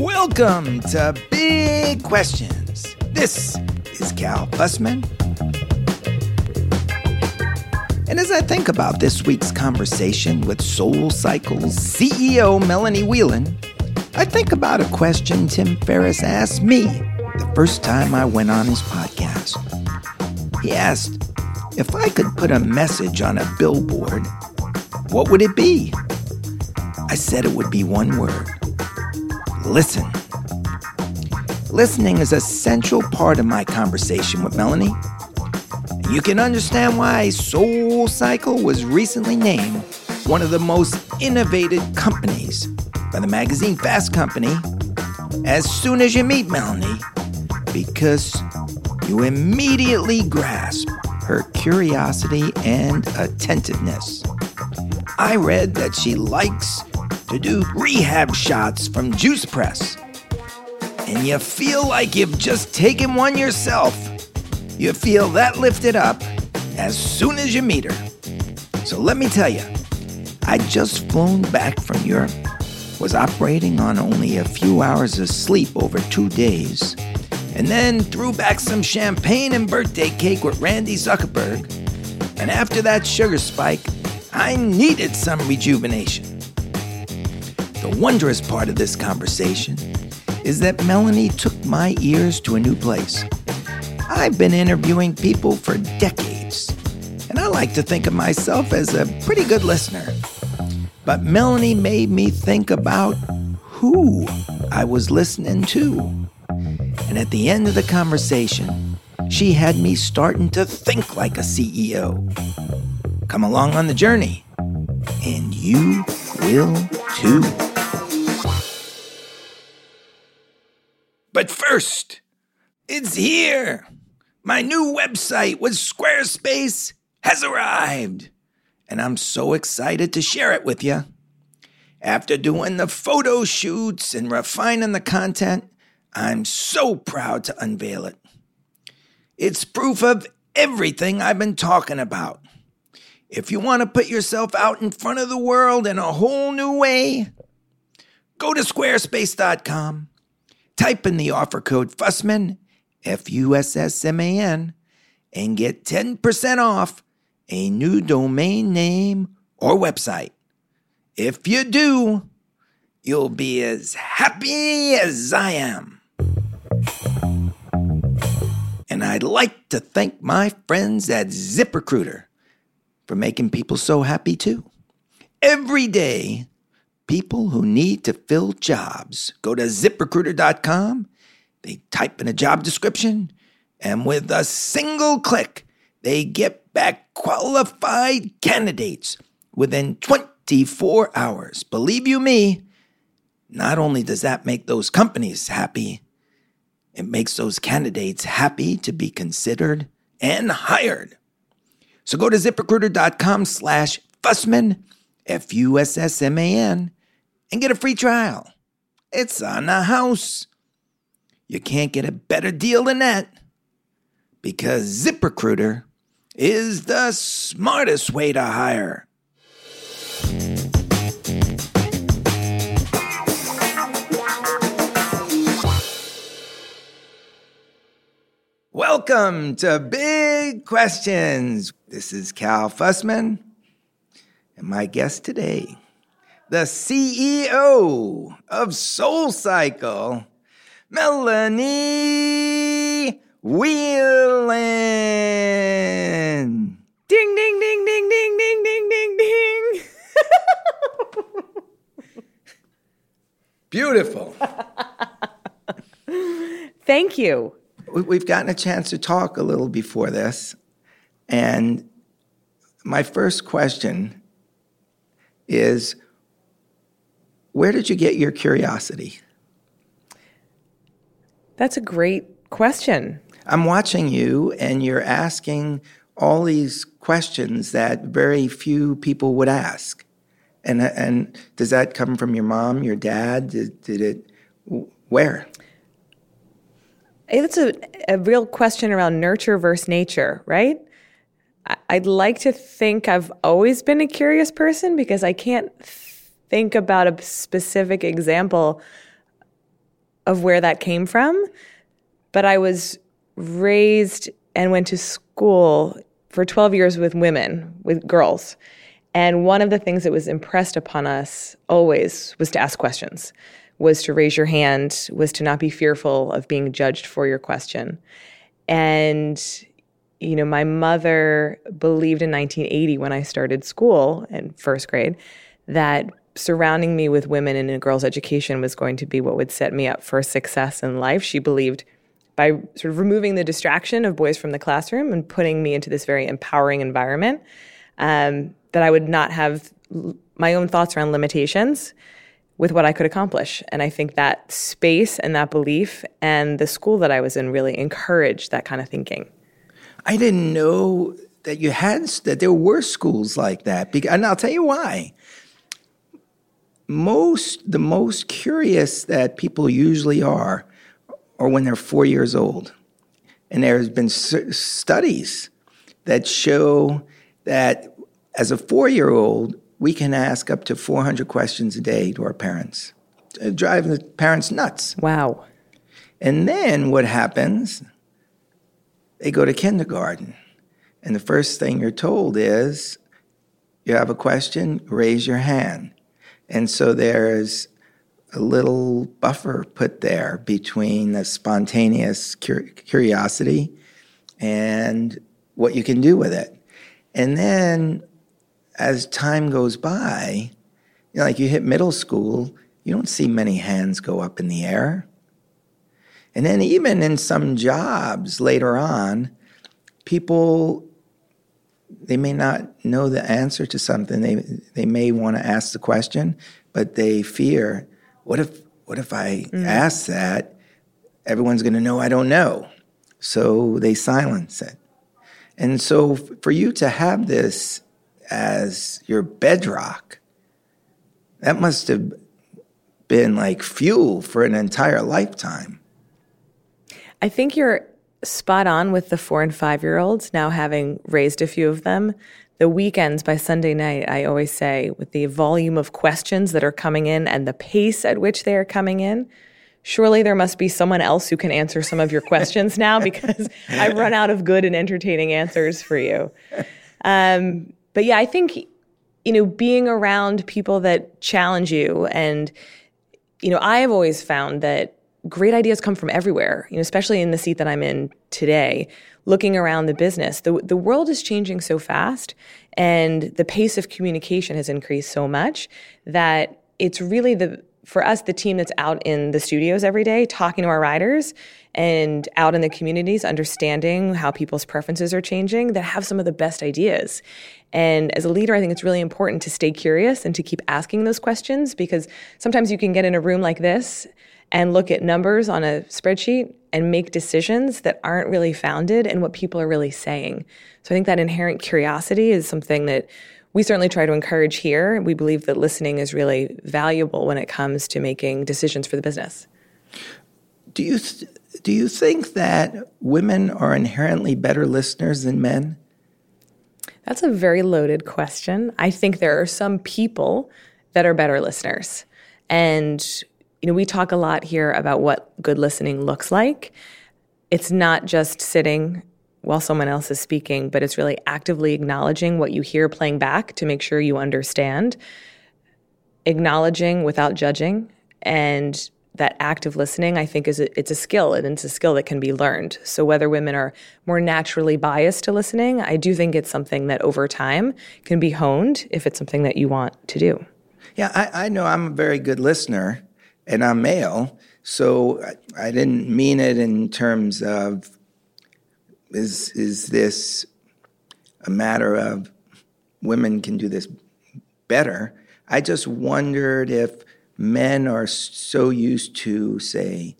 Welcome to Big Questions. This is Cal Fussman. And as I think about this week's conversation with Soul Cycle's CEO Melanie Whelan, I think about a question Tim Ferriss asked me the first time I went on his podcast. He asked, if I could put a message on a billboard, what would it be? I said it would be one word listen. Listening is a central part of my conversation with Melanie. You can understand why Soul Cycle was recently named one of the most innovative companies by the magazine Fast Company as soon as you meet Melanie, because you immediately grasp her curiosity and attentiveness. I read that she likes to do rehab shots from Juice Press. And you feel like you've just taken one yourself. You feel that lifted up as soon as you meet her. So let me tell you, I just flown back from Europe, was operating on only a few hours of sleep over two days, and then threw back some champagne and birthday cake with Randy Zuckerberg. And after that sugar spike, I needed some rejuvenation. The wondrous part of this conversation is that Melanie took my ears to a new place. I've been interviewing people for decades, and I like to think of myself as a pretty good listener. But Melanie made me think about who I was listening to. And at the end of the conversation, she had me starting to think like a CEO. Come along on the journey, and you will too. First, it's here. My new website with Squarespace has arrived, and I'm so excited to share it with you. After doing the photo shoots and refining the content, I'm so proud to unveil it. It's proof of everything I've been talking about. If you want to put yourself out in front of the world in a whole new way, go to squarespace.com Type in the offer code Fussman, F U S S M A N, and get 10% off a new domain name or website. If you do, you'll be as happy as I am. And I'd like to thank my friends at ZipRecruiter for making people so happy too. Every day, people who need to fill jobs. Go to ziprecruiter.com, they type in a job description, and with a single click, they get back qualified candidates within 24 hours. Believe you me, not only does that make those companies happy, it makes those candidates happy to be considered and hired. So go to ziprecruiter.com slash Fussman, F U S S M A N, and get a free trial. It's on the house. You can't get a better deal than that because ZipRecruiter is the smartest way to hire. Welcome to Big Questions. This is Cal Fussman, and my guest today the CEO of Soul Cycle, Melanie Whelan. Ding, ding, ding, ding, ding, ding, ding, ding, ding. Beautiful. Thank you. We've gotten a chance to talk a little before this. And my first question is where did you get your curiosity? That's a great question. I'm watching you, and you're asking all these questions that very few people would ask. And, and does that come from your mom, your dad? Did, did it, where? It's a, a real question around nurture versus nature, right? I'd like to think I've always been a curious person because I can't think about a specific example of where that came from, but I was raised and went to school for 12 years with women, with girls. And one of the things that was impressed upon us always was to ask questions, was to raise your hand, was to not be fearful of being judged for your question. And, you know, my mother believed in 1980 when I started school in first grade that surrounding me with women in a girl's education was going to be what would set me up for success in life. She believed by sort of removing the distraction of boys from the classroom and putting me into this very empowering environment, um, that I would not have my own thoughts around limitations with what I could accomplish. And I think that space and that belief and the school that I was in really encouraged that kind of thinking. I didn't know that you had that there were schools like that. And I'll tell you why most the most curious that people usually are are when they're four years old. And there's been studies that show that as a four-year-old we can ask up to 400 questions a day to our parents. Driving the parents nuts. Wow. And then what happens? They go to kindergarten. And the first thing you're told is you have a question? Raise your hand and so there's a little buffer put there between the spontaneous cur- curiosity and what you can do with it. And then as time goes by, you know, like you hit middle school, you don't see many hands go up in the air. And then even in some jobs later on, people they may not know the answer to something. They they may want to ask the question, but they fear, what if what if I mm. ask that? Everyone's going to know I don't know. So they silence it. And so for you to have this as your bedrock, that must have been like fuel for an entire lifetime. I think you're spot on with the four and five year olds now having raised a few of them. The weekends by Sunday night, I always say, with the volume of questions that are coming in and the pace at which they are coming in, surely there must be someone else who can answer some of your questions now because I've run out of good and entertaining answers for you. Um, but yeah, I think, you know, being around people that challenge you and, you know, I have always found that great ideas come from everywhere, you know, especially in the seat that I'm in today, looking around the business. The, the world is changing so fast and the pace of communication has increased so much that it's really the for us the team that's out in the studios every day talking to our riders and out in the communities understanding how people's preferences are changing that have some of the best ideas and as a leader i think it's really important to stay curious and to keep asking those questions because sometimes you can get in a room like this and look at numbers on a spreadsheet and make decisions that aren't really founded in what people are really saying. So I think that inherent curiosity is something that we certainly try to encourage here. We believe that listening is really valuable when it comes to making decisions for the business. Do you do you think that women are inherently better listeners than men? That's a very loaded question. I think there are some people that are better listeners. And you know, we talk a lot here about what good listening looks like. It's not just sitting while someone else is speaking, but it's really actively acknowledging what you hear playing back to make sure you understand, acknowledging without judging, and that active listening i think is a, it's a skill and it's a skill that can be learned so whether women are more naturally biased to listening i do think it's something that over time can be honed if it's something that you want to do yeah i, I know i'm a very good listener and I'm male, so I, I didn't mean it in terms of is is this a matter of women can do this better. I just wondered if men are so used to, say,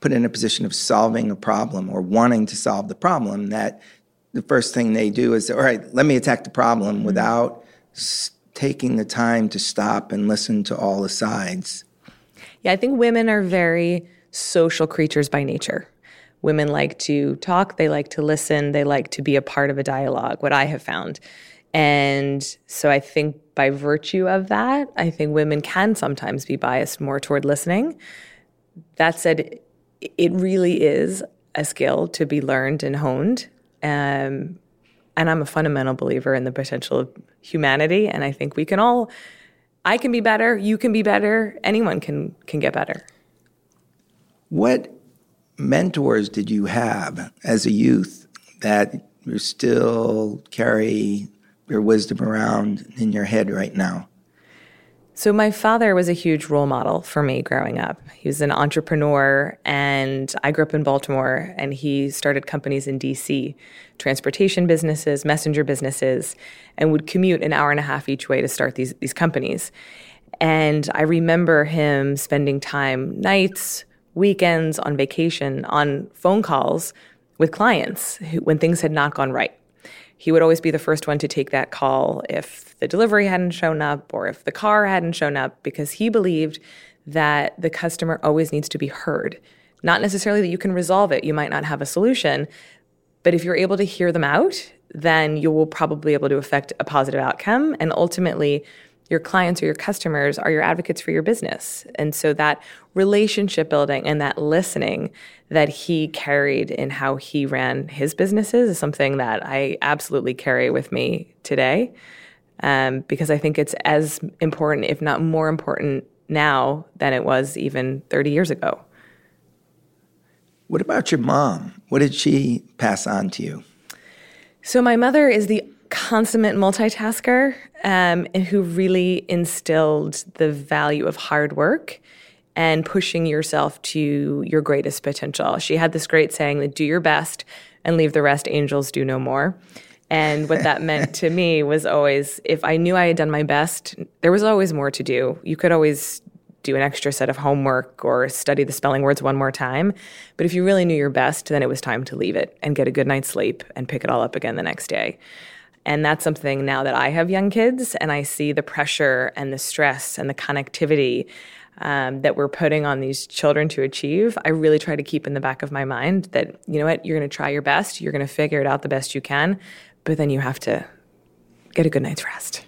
put in a position of solving a problem or wanting to solve the problem that the first thing they do is, all right, let me attack the problem mm-hmm. without s- taking the time to stop and listen to all the sides. Yeah, I think women are very social creatures by nature. Women like to talk, they like to listen, they like to be a part of a dialogue, what I have found. And so I think by virtue of that, I think women can sometimes be biased more toward listening. that said, it really is a skill to be learned and honed. Um, and I'm a fundamental believer in the potential of humanity. And I think we can all, I can be better, you can be better, anyone can can get better. What mentors did you have as a youth that you still carry your wisdom around in your head right now? So, my father was a huge role model for me growing up. He was an entrepreneur, and I grew up in Baltimore, and he started companies in DC, transportation businesses, messenger businesses, and would commute an hour and a half each way to start these, these companies. And I remember him spending time nights, weekends, on vacation, on phone calls with clients who, when things had not gone right he would always be the first one to take that call if the delivery hadn't shown up or if the car hadn't shown up because he believed that the customer always needs to be heard. Not necessarily that you can resolve it, you might not have a solution, but if you're able to hear them out, then you will probably be able to affect a positive outcome and ultimately your clients or your customers are your advocates for your business. And so that relationship building and that listening that he carried in how he ran his businesses is something that I absolutely carry with me today. Um, because I think it's as important, if not more important now than it was even 30 years ago. What about your mom? What did she pass on to you? So, my mother is the consummate multitasker um, and who really instilled the value of hard work and pushing yourself to your greatest potential. She had this great saying that do your best and leave the rest, angels do no more. And what that meant to me was always if I knew I had done my best, there was always more to do. You could always do an extra set of homework or study the spelling words one more time. But if you really knew your best, then it was time to leave it and get a good night's sleep and pick it all up again the next day. And that's something now that I have young kids and I see the pressure and the stress and the connectivity um, that we're putting on these children to achieve, I really try to keep in the back of my mind that, you know what, you're going to try your best, you're going to figure it out the best you can, but then you have to get a good night's rest.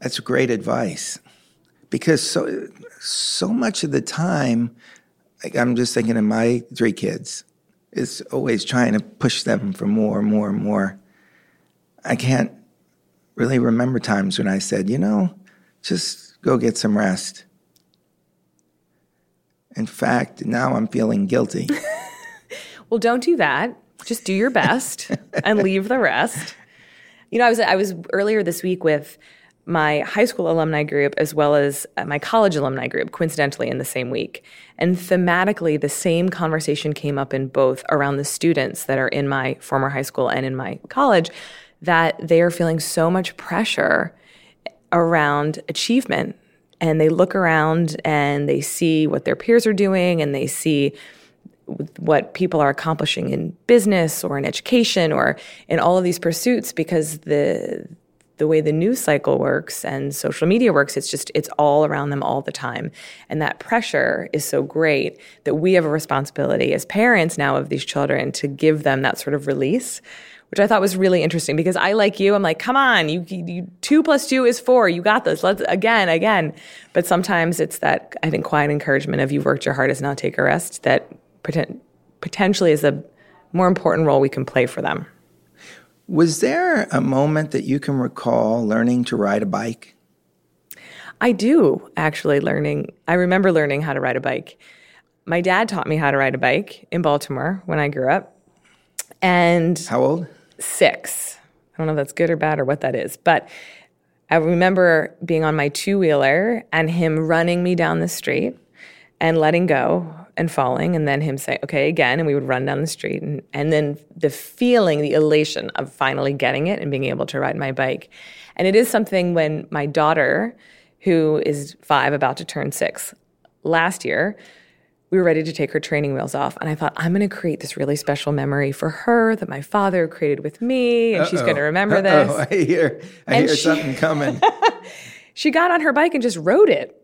That's great advice. Because so so much of the time, like I'm just thinking of my three kids, is always trying to push them for more and more and more. I can't really remember times when I said, you know, just go get some rest. In fact, now I'm feeling guilty. well, don't do that. Just do your best and leave the rest. You know, I was I was earlier this week with my high school alumni group as well as uh, my college alumni group, coincidentally in the same week. And thematically, the same conversation came up in both around the students that are in my former high school and in my college that they are feeling so much pressure around achievement. And they look around and they see what their peers are doing and they see what people are accomplishing in business or in education or in all of these pursuits because the the way the news cycle works and social media works it's just it's all around them all the time and that pressure is so great that we have a responsibility as parents now of these children to give them that sort of release which I thought was really interesting because I, like you, I'm like, come on, you, you two plus two is four. You got this. Let's again, again. But sometimes it's that I think quiet encouragement of you've worked your hardest, now take a rest. That poten- potentially is a more important role we can play for them. Was there a moment that you can recall learning to ride a bike? I do actually learning. I remember learning how to ride a bike. My dad taught me how to ride a bike in Baltimore when I grew up. And how old? Six. I don't know if that's good or bad or what that is, but I remember being on my two wheeler and him running me down the street and letting go and falling, and then him saying, okay, again, and we would run down the street. And, and then the feeling, the elation of finally getting it and being able to ride my bike. And it is something when my daughter, who is five, about to turn six, last year, we were ready to take her training wheels off. And I thought, I'm going to create this really special memory for her that my father created with me. And Uh-oh. she's going to remember Uh-oh. this. I hear, I and hear she, something coming. she got on her bike and just rode it.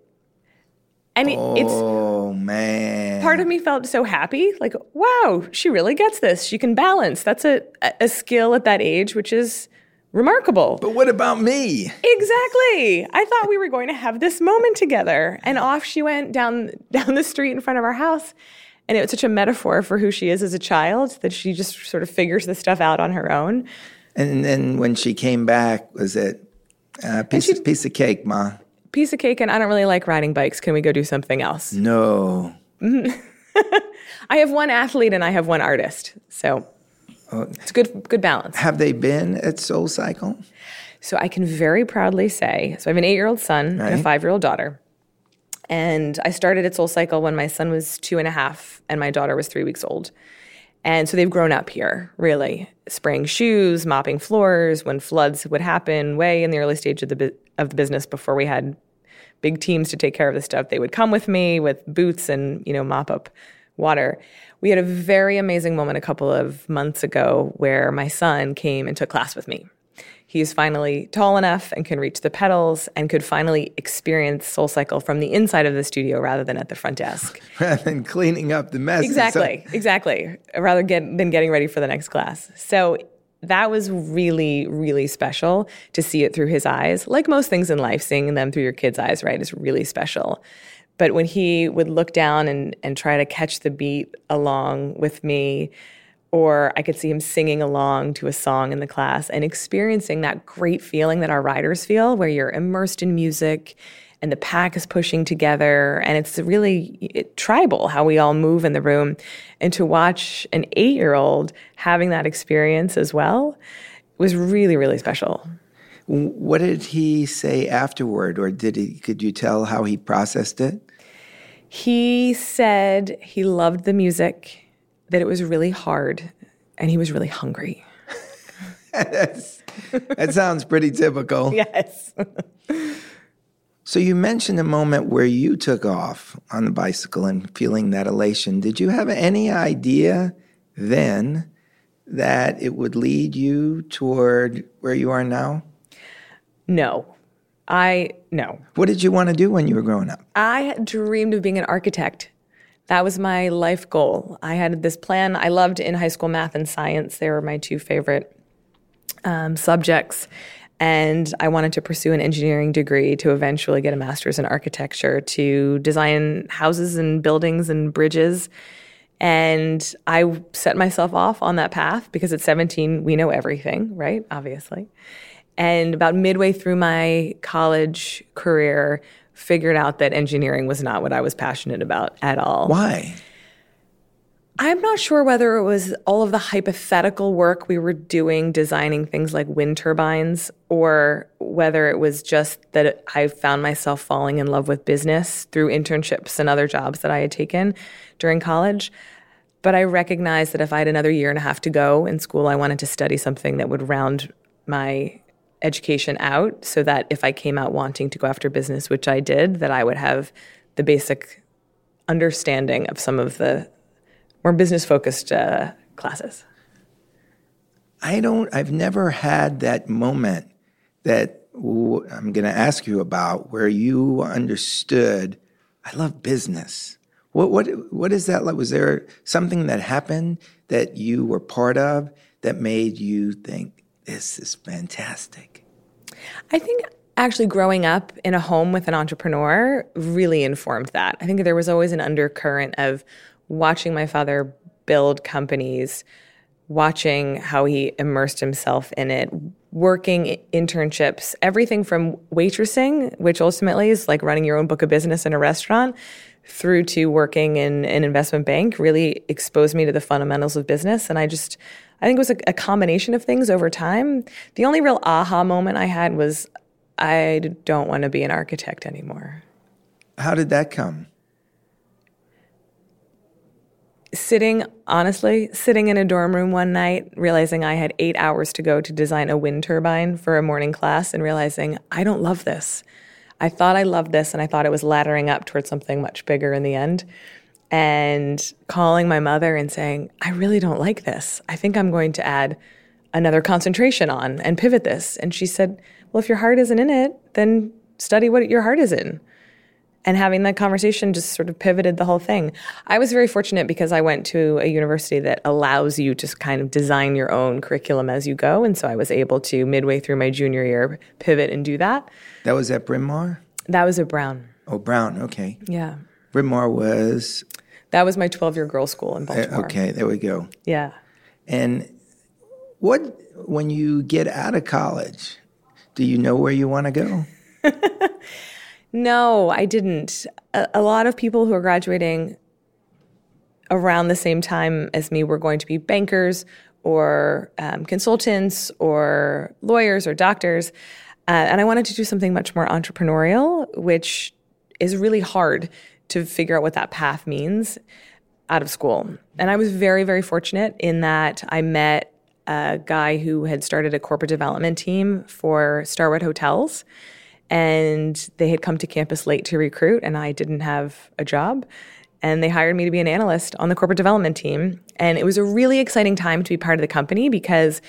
And oh, it's, man. Part of me felt so happy. Like, wow, she really gets this. She can balance. That's a, a skill at that age, which is remarkable. But what about me? Exactly. I thought we were going to have this moment together. And off she went down down the street in front of our house. And it was such a metaphor for who she is as a child that she just sort of figures this stuff out on her own. And then when she came back, was it uh, a piece, piece of cake, Ma? Piece of cake, and I don't really like riding bikes. Can we go do something else? No. I have one athlete and I have one artist. So Uh, it's good good balance. Have they been at Soul Cycle? So I can very proudly say, so I have an eight year old son and a five year old daughter. And I started at Soul Cycle when my son was two and a half and my daughter was three weeks old. And so they've grown up here, really, spraying shoes, mopping floors when floods would happen way in the early stage of the, bu- of the business before we had big teams to take care of the stuff. They would come with me with boots and, you know, mop up water. We had a very amazing moment a couple of months ago where my son came and took class with me. He's finally tall enough and can reach the pedals and could finally experience Soul Cycle from the inside of the studio rather than at the front desk. Rather than cleaning up the mess. Exactly, exactly. Rather get, than getting ready for the next class. So that was really, really special to see it through his eyes. Like most things in life, seeing them through your kid's eyes, right, is really special. But when he would look down and, and try to catch the beat along with me, or I could see him singing along to a song in the class and experiencing that great feeling that our riders feel, where you're immersed in music and the pack is pushing together and it's really it, tribal how we all move in the room. And to watch an 8-year-old having that experience as well was really really special What did he say afterward, or did he? Could you tell how he processed it? he said he loved the music that it was really hard and he was really hungry that sounds pretty typical. yes So you mentioned a moment where you took off on the bicycle and feeling that elation. Did you have any idea then that it would lead you toward where you are now? No i no What did you want to do when you were growing up? I had dreamed of being an architect. That was my life goal. I had this plan. I loved in high school math and science. They were my two favorite um, subjects. And I wanted to pursue an engineering degree to eventually get a master's in architecture to design houses and buildings and bridges. And I set myself off on that path because at 17, we know everything, right? Obviously. And about midway through my college career, figured out that engineering was not what I was passionate about at all. Why? I'm not sure whether it was all of the hypothetical work we were doing designing things like wind turbines or whether it was just that I found myself falling in love with business through internships and other jobs that I had taken during college. But I recognized that if I had another year and a half to go in school, I wanted to study something that would round my education out so that if I came out wanting to go after business, which I did, that I would have the basic understanding of some of the more business focused uh, classes. I don't, I've never had that moment that I'm going to ask you about where you understood, I love business. What, what, what is that like? Was there something that happened that you were part of that made you think, this is fantastic? I think actually growing up in a home with an entrepreneur really informed that. I think there was always an undercurrent of watching my father build companies, watching how he immersed himself in it, working internships, everything from waitressing, which ultimately is like running your own book of business in a restaurant, through to working in an investment bank really exposed me to the fundamentals of business. And I just, I think it was a, a combination of things over time. The only real aha moment I had was I don't want to be an architect anymore. How did that come? Sitting, honestly, sitting in a dorm room one night, realizing I had eight hours to go to design a wind turbine for a morning class, and realizing I don't love this. I thought I loved this, and I thought it was laddering up towards something much bigger in the end. And calling my mother and saying, I really don't like this. I think I'm going to add another concentration on and pivot this. And she said, Well, if your heart isn't in it, then study what your heart is in. and having that conversation just sort of pivoted the whole thing. I was very fortunate because I went to a university that allows you to kind of design your own curriculum as you go. And so I was able to, midway through my junior year, pivot and do that. That was at Bryn Mawr? That was at Brown. Oh, Brown, okay. Yeah. Bryn Mawr was. That was my 12 year girls' school in uh, Baltimore. Okay, there we go. Yeah. And what, when you get out of college, do you know where you want to go? No, I didn't. A, a, lot of people who are graduating around the same time as me were going to be bankers or um, consultants or lawyers or doctors. Uh, and I wanted to do something much more entrepreneurial, which is really hard to figure out what that path means out of school. And I was very, very fortunate in that I met a guy who had started a corporate development team for Starwood Hotels and they had come to campus late to recruit and I didn't have a job and they hired me to be an analyst on the corporate development team and it was a really exciting time to be part of the company because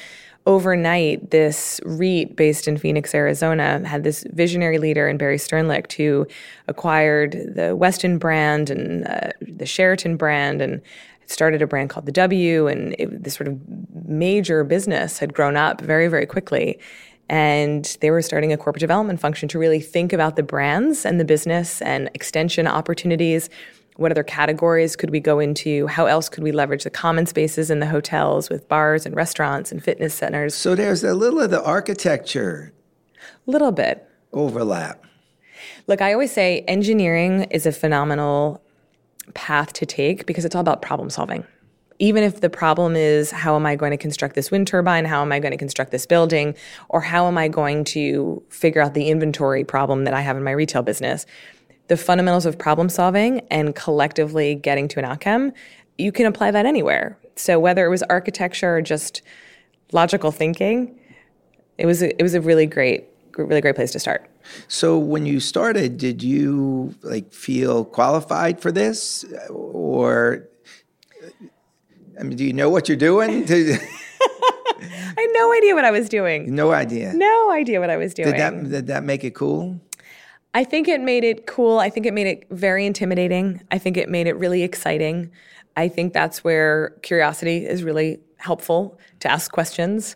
overnight this REIT based in Phoenix, Arizona had this visionary leader in Barry Sternlicht who acquired the Westin brand and uh, the Sheraton brand and started a brand called the W and it, this sort of major business had grown up very very quickly and they were starting a corporate development function to really think about the brands and the business and extension opportunities. What other categories could we go into? How else could we leverage the common spaces in the hotels with bars and restaurants and fitness centers? So there's a little of the architecture. Little bit. Overlap. Look, I always say engineering is a phenomenal path to take because it's all about problem solving even if the problem is how am I going to construct this wind turbine? How am I going to construct this building? Or how am I going to figure out the inventory problem that I have in my retail business? The fundamentals of problem solving and collectively getting to an outcome, you can apply that anywhere. So whether it was architecture or just logical thinking, it was a, it was a really great really great place to start. So when you started, did you like feel qualified for this or I mean, do you know what you're doing? I had no idea what I was doing. No idea. No idea what I was doing. Did that did that make it cool? I think it made it cool. I think it made it very intimidating. I think it made it really exciting. I think that's where curiosity is really helpful to ask questions,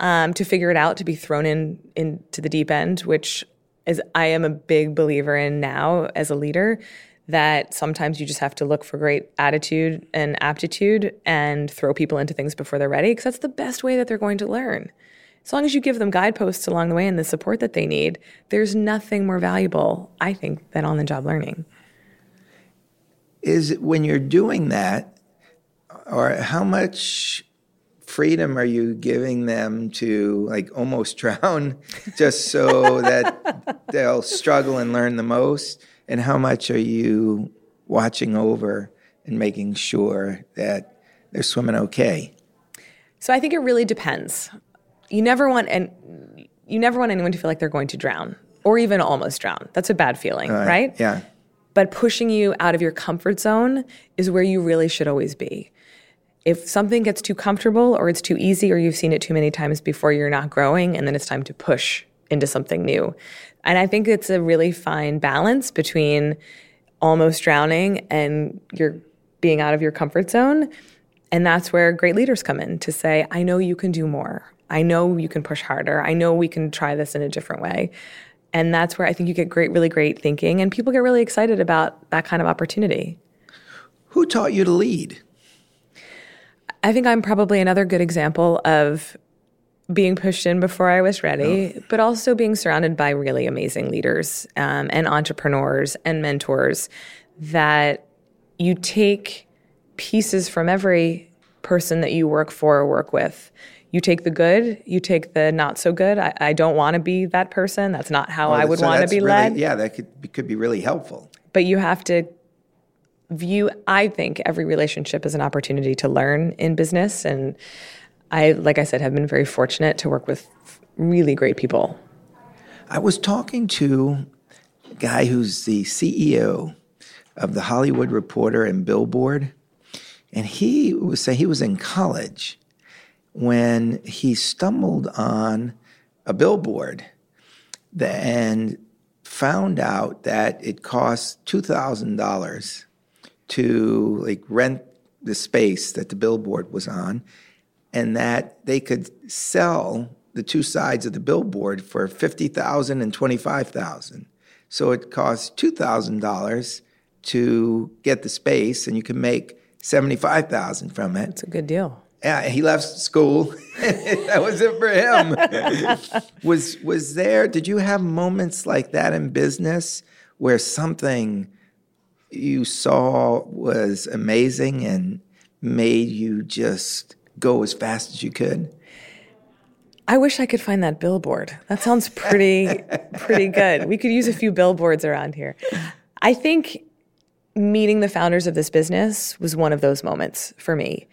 um, to figure it out, to be thrown in into the deep end, which is I am a big believer in now as a leader that sometimes you just have to look for great attitude and aptitude and throw people into things before they're ready because that's the best way that they're going to learn. As long as you give them guideposts along the way and the support that they need, there's nothing more valuable, I think, than on the job learning. Is when you're doing that, or how much freedom are you giving them to like almost drown just so that they'll struggle and learn the most? and how much are you watching over and making sure that they're swimming okay? So I think it really depends. You never want and you never want anyone to feel like they're going to drown or even almost drown. That's a bad feeling, uh, right? Yeah. But pushing you out of your comfort zone is where you really should always be. If something gets too comfortable or it's too easy or you've seen it too many times before, you're not growing and then it's time to push into something new. And I think it's a really fine balance between almost drowning and you're being out of your comfort zone. And that's where great leaders come in to say, I know you can do more. I know you can push harder. I know we can try this in a different way. And that's where I think you get great, really great thinking, and people get really excited about that kind of opportunity. Who taught you to lead? I think I'm probably another good example of being pushed in before I was ready, oh. but also being surrounded by really amazing leaders um, and entrepreneurs and mentors that you take pieces from every person that you work for or work with. You take the good, you take the not so good. I, I don't want to be that person. That's not how I would so want to be really, led. Yeah, that could be, could be really helpful. But you have to view, I think, every relationship as an opportunity to learn in business and I, like I said, have been very fortunate to work with really great people. I was talking to a guy who's the CEO of the Hollywood Reporter and Billboard, and he was saying he was in college when he stumbled on a billboard and found out that it costs two thousand dollars to like rent the space that the billboard was on, and that they could sell the two sides of the billboard for 50,000 and 25,000. So it costs two thousand dollars to get the space, and you can make seventy five thousand from it. It's a good deal. Yeah, he left school. that was it for him. was was there? Did you have moments like that in business where something you saw was amazing and made you just go as fast as you could? I wish I could find that billboard. That sounds pretty pretty good. We could use a few billboards around here. I think meeting the founders of this business was one of those moments for me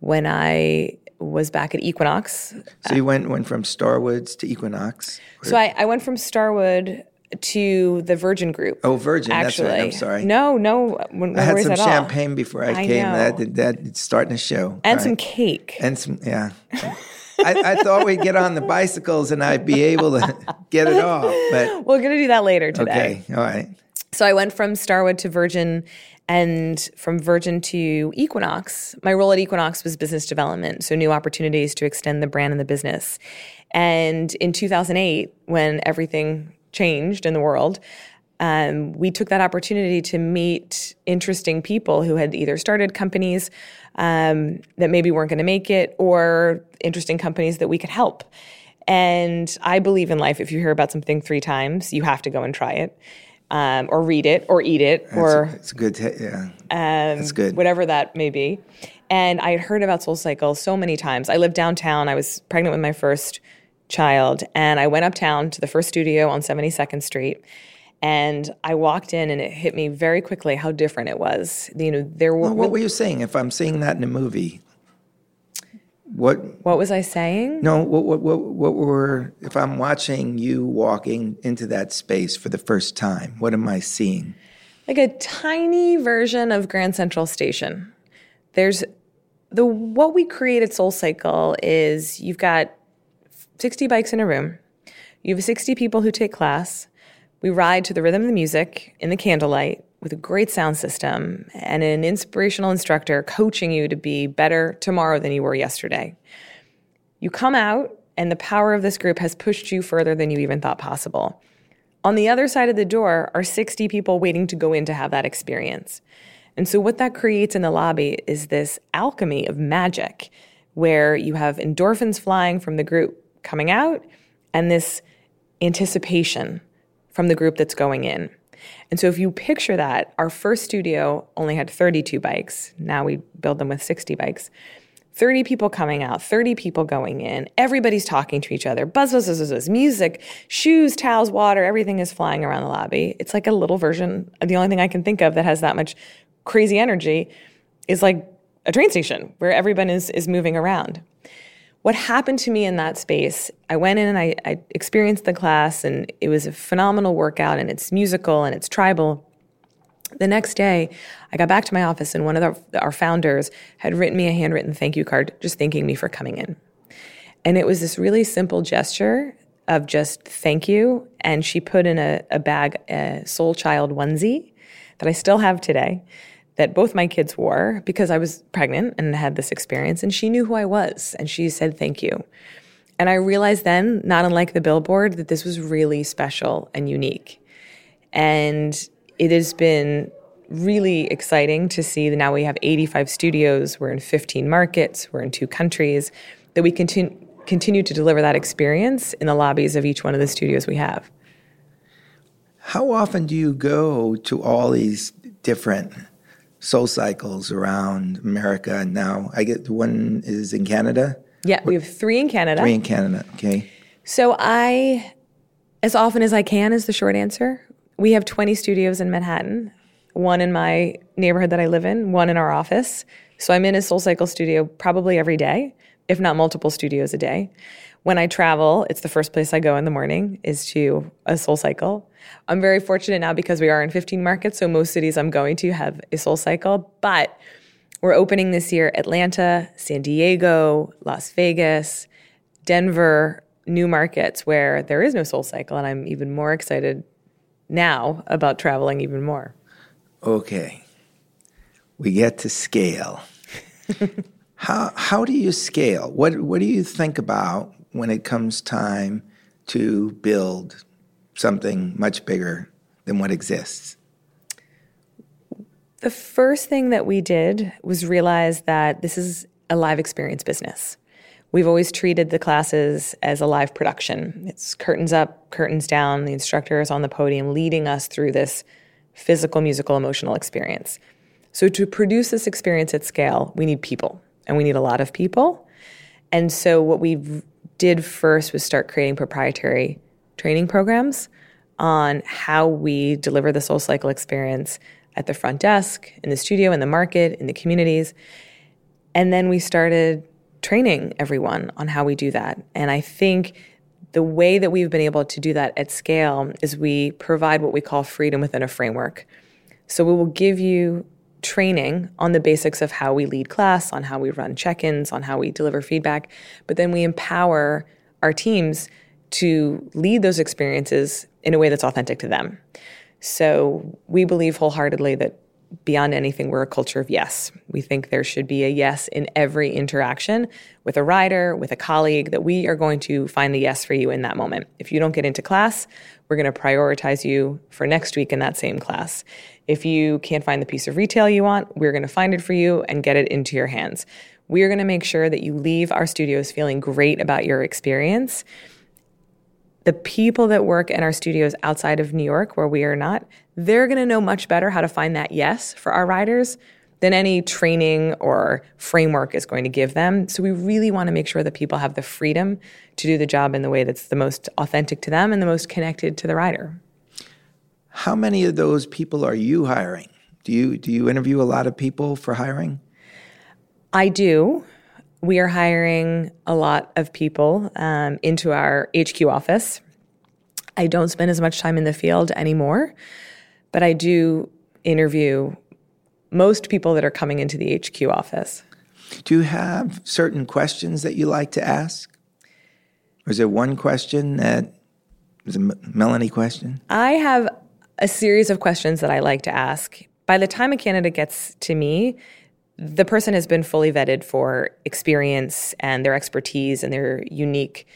when I was back at Equinox. So you went went from Starwoods to Equinox. So I, I went from Starwood to the Virgin Group. Oh, Virgin. Actually, That's right. I'm sorry. No, no, no I had some at all. champagne before I, I came. know. That that it's starting to show. and All some cake. and some yeah. I, I thought we'd get on the bicycles and I'd be able to get it off, but We're gonna do that later today. okay, all right. So I went from Starwood to Virgin and from Virgin to Equinox. My role at Equinox was business development, so new opportunities to extend the brand and the business. And in 2008, when everything changed in the world, um, we took that opportunity to meet interesting people who had either started companies um, that maybe weren't going to make it or interesting companies that we could help. And I believe in life, if you hear about something three times, you have to go and try it. Um, or read it, or eat it, or It's good, yeah. um, That's good. whatever that may be. And I had heard about Soul Cycle so many times. I lived downtown. I was pregnant with my first child, and I went uptown to the first studio on 72nd Street. And I walked in, and it hit me very quickly how different it was. You know, there were Well, what were you saying? If I'm seeing that in a movie, what? what was I saying? No, what, what, what, what were? If I'm watching you walking into that space for the first time, what am I seeing? like a tiny version of Grand Central Station. There's the what we create at Soul Cycle is you've got 60 bikes in a room. You have 60 people who take class. We ride to the rhythm of the music in the candlelight with a great sound system and an inspirational instructor coaching you to be better tomorrow than you were yesterday. You come out, and the power of this group has pushed you further than you even thought possible. On the other side of the door are 60 people waiting to go in to have that experience. And so, what that creates in the lobby is this alchemy of magic where you have endorphins flying from the group coming out and this anticipation from the group that's going in. And so, if you picture that, our first studio only had 32 bikes. Now we build them with 60 bikes. 30 people coming out, 30 people going in. Everybody's talking to each other. Buzz, buzz, buzz, buzz. Music, shoes, towels, water, everything is flying around the lobby. It's like a little version. The only thing I can think of that has that much crazy energy is like a train station where everyone is, is moving around. What happened to me in that space, I went in and I, I experienced the class, and it was a phenomenal workout, and it's musical and it's tribal. The next day, I got back to my office, and one of the, our founders had written me a handwritten thank you card just thanking me for coming in. And it was this really simple gesture of just thank you. And she put in a, a bag a Soul Child onesie that I still have today that both my kids wore because I was pregnant and had this experience. And she knew who I was. And she said thank you. And I realized then, not unlike the billboard, that this was really special and unique. And it has been really exciting to see that now we have 85 studios, we're in 15 markets, we're in two countries, that we continue continue to deliver that experience in the lobbies of each one of the studios we have. How often do you go to all these different soul cycles around America? And now I get one is in Canada, Yeah, we have three in Canada. three in Canada. Okay. So I, as often as I can, is the short answer. We have 20 studios in Manhattan, one in my neighborhood that I live in, one in our office. So I'm in a Soul Cycle studio probably every day, if not multiple studios a day. When I travel, it's the first place I go in the morning is to a Soul Cycle. I'm very fortunate now because we are in 15 markets, so most cities I'm going to have a Soul Cycle, but we're opening this year Atlanta, San Diego, Las Vegas, Denver, new markets where there is no Soul Cycle, and I'm even more excited now about traveling even more. Okay. We get to scale. how how do you scale? What what do you think about when it comes time to build something much bigger than what exists? The first thing that we did was realize that this is a live experience business. We've always treated the classes as a live production. It's curtains up, curtains down, the instructor is on the podium leading us through this physical, musical, emotional experience. So, to produce this experience at scale, we need people, and we need a lot of people. And so, what we did first was start creating proprietary training programs on how we deliver the soul cycle experience at the front desk, in the studio, in the market, in the communities. And then we started training everyone on how we do that. And I think the way that we've been able to do that at scale is we provide what we call freedom within a framework. So we will give you training on the basics of how we lead class, on how we run check ins, on how we deliver feedback, but then we empower our teams to lead those experiences in a way that's authentic to them. So we believe wholeheartedly that beyond anything, we're a culture of yes. We think there should be a yes in every interaction with a rider, with a colleague, that we are going to find the yes for you in that moment. If you don't get into class, we're going to prioritize you for next week in that same class. If you can't find the piece of retail you want, we're going to find it for you and get it into your hands. We are going to make sure that you leave our studios feeling great about your experience the people that work in our studios outside of New York, where we are not, they're going to know much better how to find that yes for our riders than any training or framework is going to give them. So we really want to make sure that people have the freedom to do the job in the way that's the most authentic to them and the most connected to the rider. How many of those people are you hiring? Do you do you interview a lot of people for hiring? I do we are hiring a lot of people um, into our HQ office. I don't spend as much time in the field anymore, but I do interview most people that are coming into the HQ office. Do you have certain questions that you like to ask? Or is there one question that is a Melanie question? I have a series of questions that I like to ask. By the time a candidate gets to me, the person has been fully vetted for experience and their expertise and their unique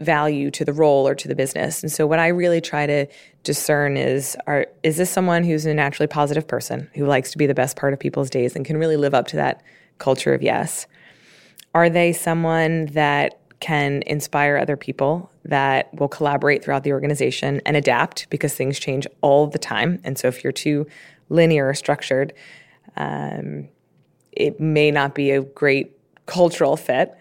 value to the role or to the business. And so what I really try to discern is are is this someone who's a naturally positive person who likes to be the best part of people's days and can really live up to that culture of yes? Are they someone that can inspire other people that will collaborate throughout the organization and adapt because things change all the time. And so if you're too linear or structured, um, it may not be a great cultural fit.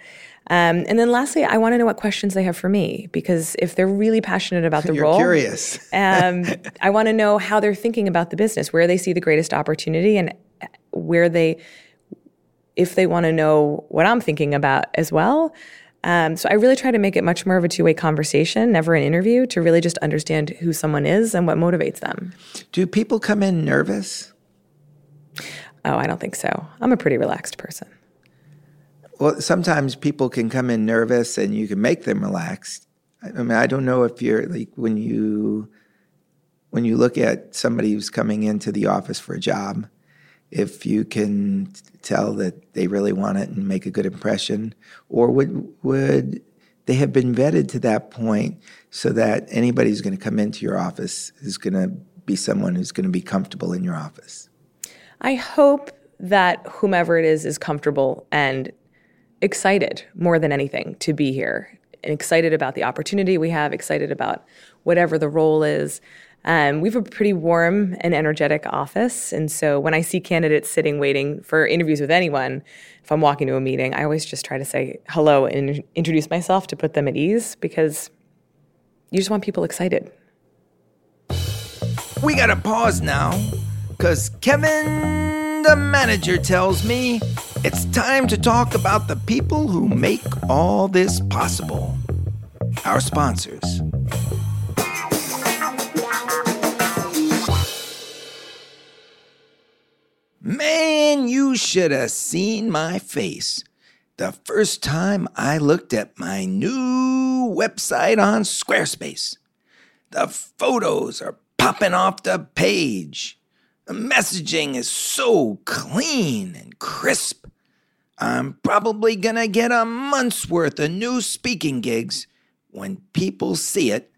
Um, and then lastly, I want to know what questions they have for me because if they're really passionate about the You're role, curious. um, I want to know how they're thinking about the business, where they see the greatest opportunity, and where they, if they want to know what I'm thinking about as well. Um, so I really try to make it much more of a two way conversation, never an interview, to really just understand who someone is and what motivates them. Do people come in nervous? Oh, I don't think so. I'm a pretty relaxed person. Well, sometimes people can come in nervous and you can make them relaxed. I mean, I don't know if you're like when you when you look at somebody who's coming into the office for a job, if you can tell that they really want it and make a good impression, or would would they have been vetted to that point so that anybody who's going to come into your office is going to be someone who's going to be comfortable in your office? I hope that whomever it is is comfortable and excited more than anything to be here and excited about the opportunity we have, excited about whatever the role is. Um, we have a pretty warm and energetic office. And so when I see candidates sitting waiting for interviews with anyone, if I'm walking to a meeting, I always just try to say hello and introduce myself to put them at ease because you just want people excited. We got to pause now because Kevin, the manager, tells me it's time to talk about the people who make all this possible our sponsors. Man, you should have seen my face the first time I looked at my new website on Squarespace. The photos are popping off the page. The messaging is so clean and crisp. I'm probably gonna get a month's worth of new speaking gigs when people see it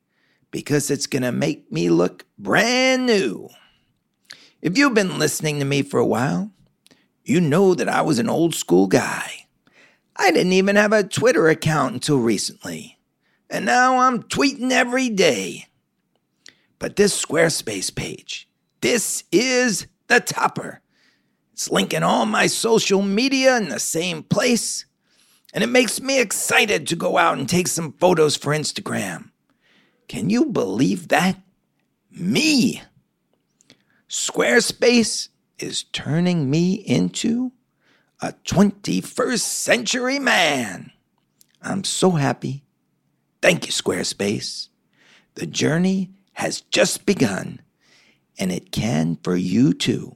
because it's gonna make me look brand new. If you've been listening to me for a while, you know that I was an old school guy. I didn't even have a Twitter account until recently, and now I'm tweeting every day. But this Squarespace page, this is the topper. It's linking all my social media in the same place, and it makes me excited to go out and take some photos for Instagram. Can you believe that? Me! Squarespace is turning me into a 21st century man. I'm so happy. Thank you, Squarespace. The journey has just begun, and it can for you too.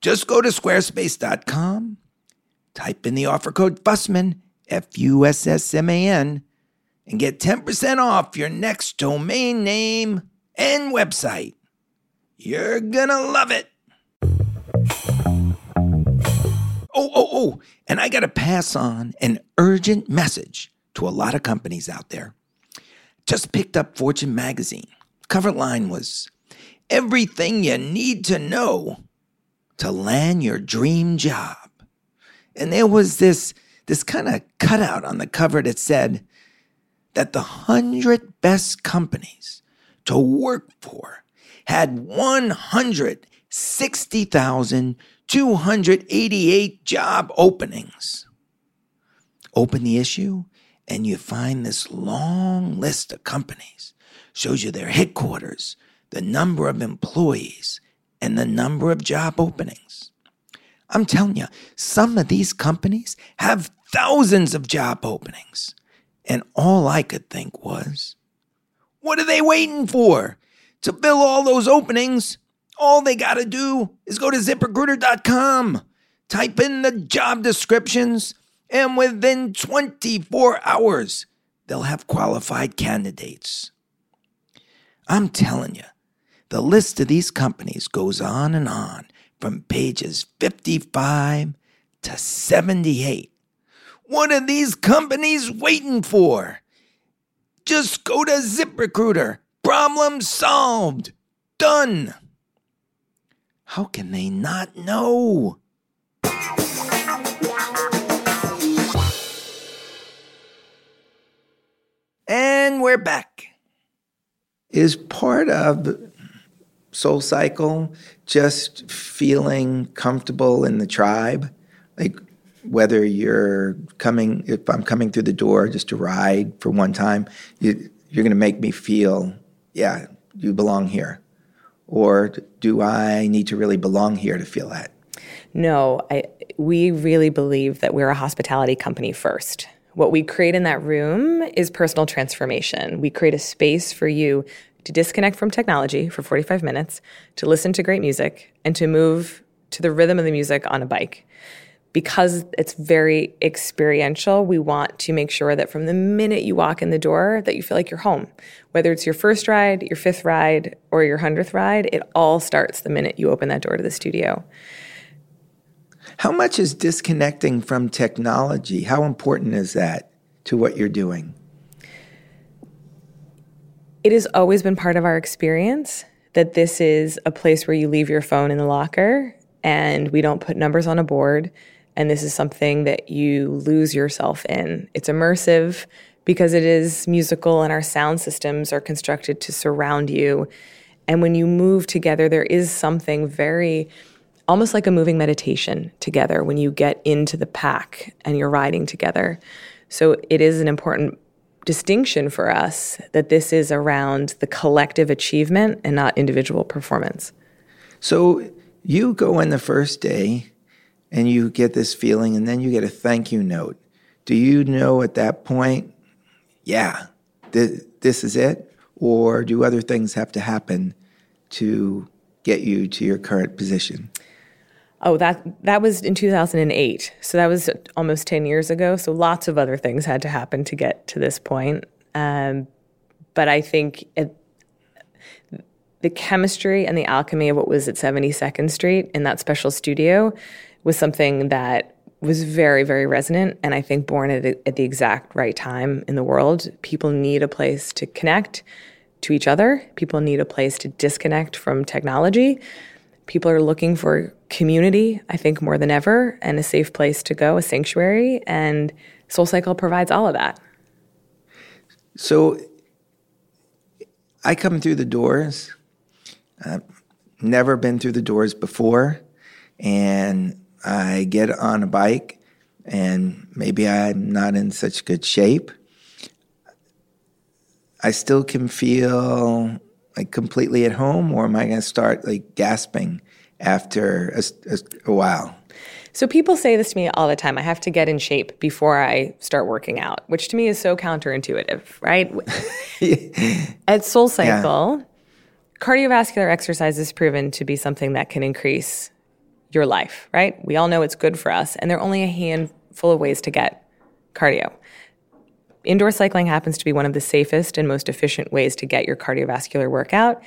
Just go to squarespace.com, type in the offer code FUSSMAN, F U S S M A N, and get 10% off your next domain name and website. You're gonna love it. Oh, oh, oh, and I gotta pass on an urgent message to a lot of companies out there. Just picked up Fortune magazine. Cover line was everything you need to know to land your dream job. And there was this this kind of cutout on the cover that said that the 100 best companies to work for had 160,288 job openings. Open the issue, and you find this long list of companies. Shows you their headquarters, the number of employees, and the number of job openings. I'm telling you, some of these companies have thousands of job openings. And all I could think was, what are they waiting for? To fill all those openings, all they got to do is go to ziprecruiter.com, type in the job descriptions, and within 24 hours, they'll have qualified candidates. I'm telling you, the list of these companies goes on and on from pages 55 to 78. What are these companies waiting for? Just go to ZipRecruiter. Problem solved. Done. How can they not know? And we're back. Is part of Soul Cycle just feeling comfortable in the tribe? Like whether you're coming, if I'm coming through the door just to ride for one time, you, you're going to make me feel, yeah, you belong here. Or do I need to really belong here to feel that? No, I, we really believe that we're a hospitality company first. What we create in that room is personal transformation. We create a space for you to disconnect from technology for 45 minutes, to listen to great music, and to move to the rhythm of the music on a bike. Because it's very experiential, we want to make sure that from the minute you walk in the door that you feel like you're home. Whether it's your first ride, your fifth ride, or your hundredth ride, it all starts the minute you open that door to the studio. How much is disconnecting from technology? How important is that to what you're doing? It has always been part of our experience that this is a place where you leave your phone in the locker and we don't put numbers on a board. And this is something that you lose yourself in. It's immersive because it is musical and our sound systems are constructed to surround you. And when you move together, there is something very almost like a moving meditation together when you get into the pack and you're riding together. So it is an important distinction for us that this is around the collective achievement and not individual performance. So you go in the first day and you get this feeling, and then you get a thank you note. Do you know at that point, yeah, th- this is it? Or do other things have to happen to get you to your current position? Oh, that that was in 2008. So that was almost 10 years ago. So lots of other things had to happen to get to this point. Um, but I think it, the chemistry and the alchemy of what was at 72nd Street in that special studio was something that was very, very resonant. And I think born at, at the exact right time in the world. People need a place to connect to each other, people need a place to disconnect from technology. People are looking for community, I think, more than ever, and a safe place to go, a sanctuary. And SoulCycle provides all of that. So I come through the doors. I've never been through the doors before. And I get on a bike, and maybe I'm not in such good shape. I still can feel like completely at home, or am I going to start like gasping after a, a, a while? So people say this to me all the time. I have to get in shape before I start working out, which to me is so counterintuitive, right? At SoulCycle, yeah. cardiovascular exercise is proven to be something that can increase your life, right? We all know it's good for us, and there are only a handful of ways to get cardio. Indoor cycling happens to be one of the safest and most efficient ways to get your cardiovascular workout.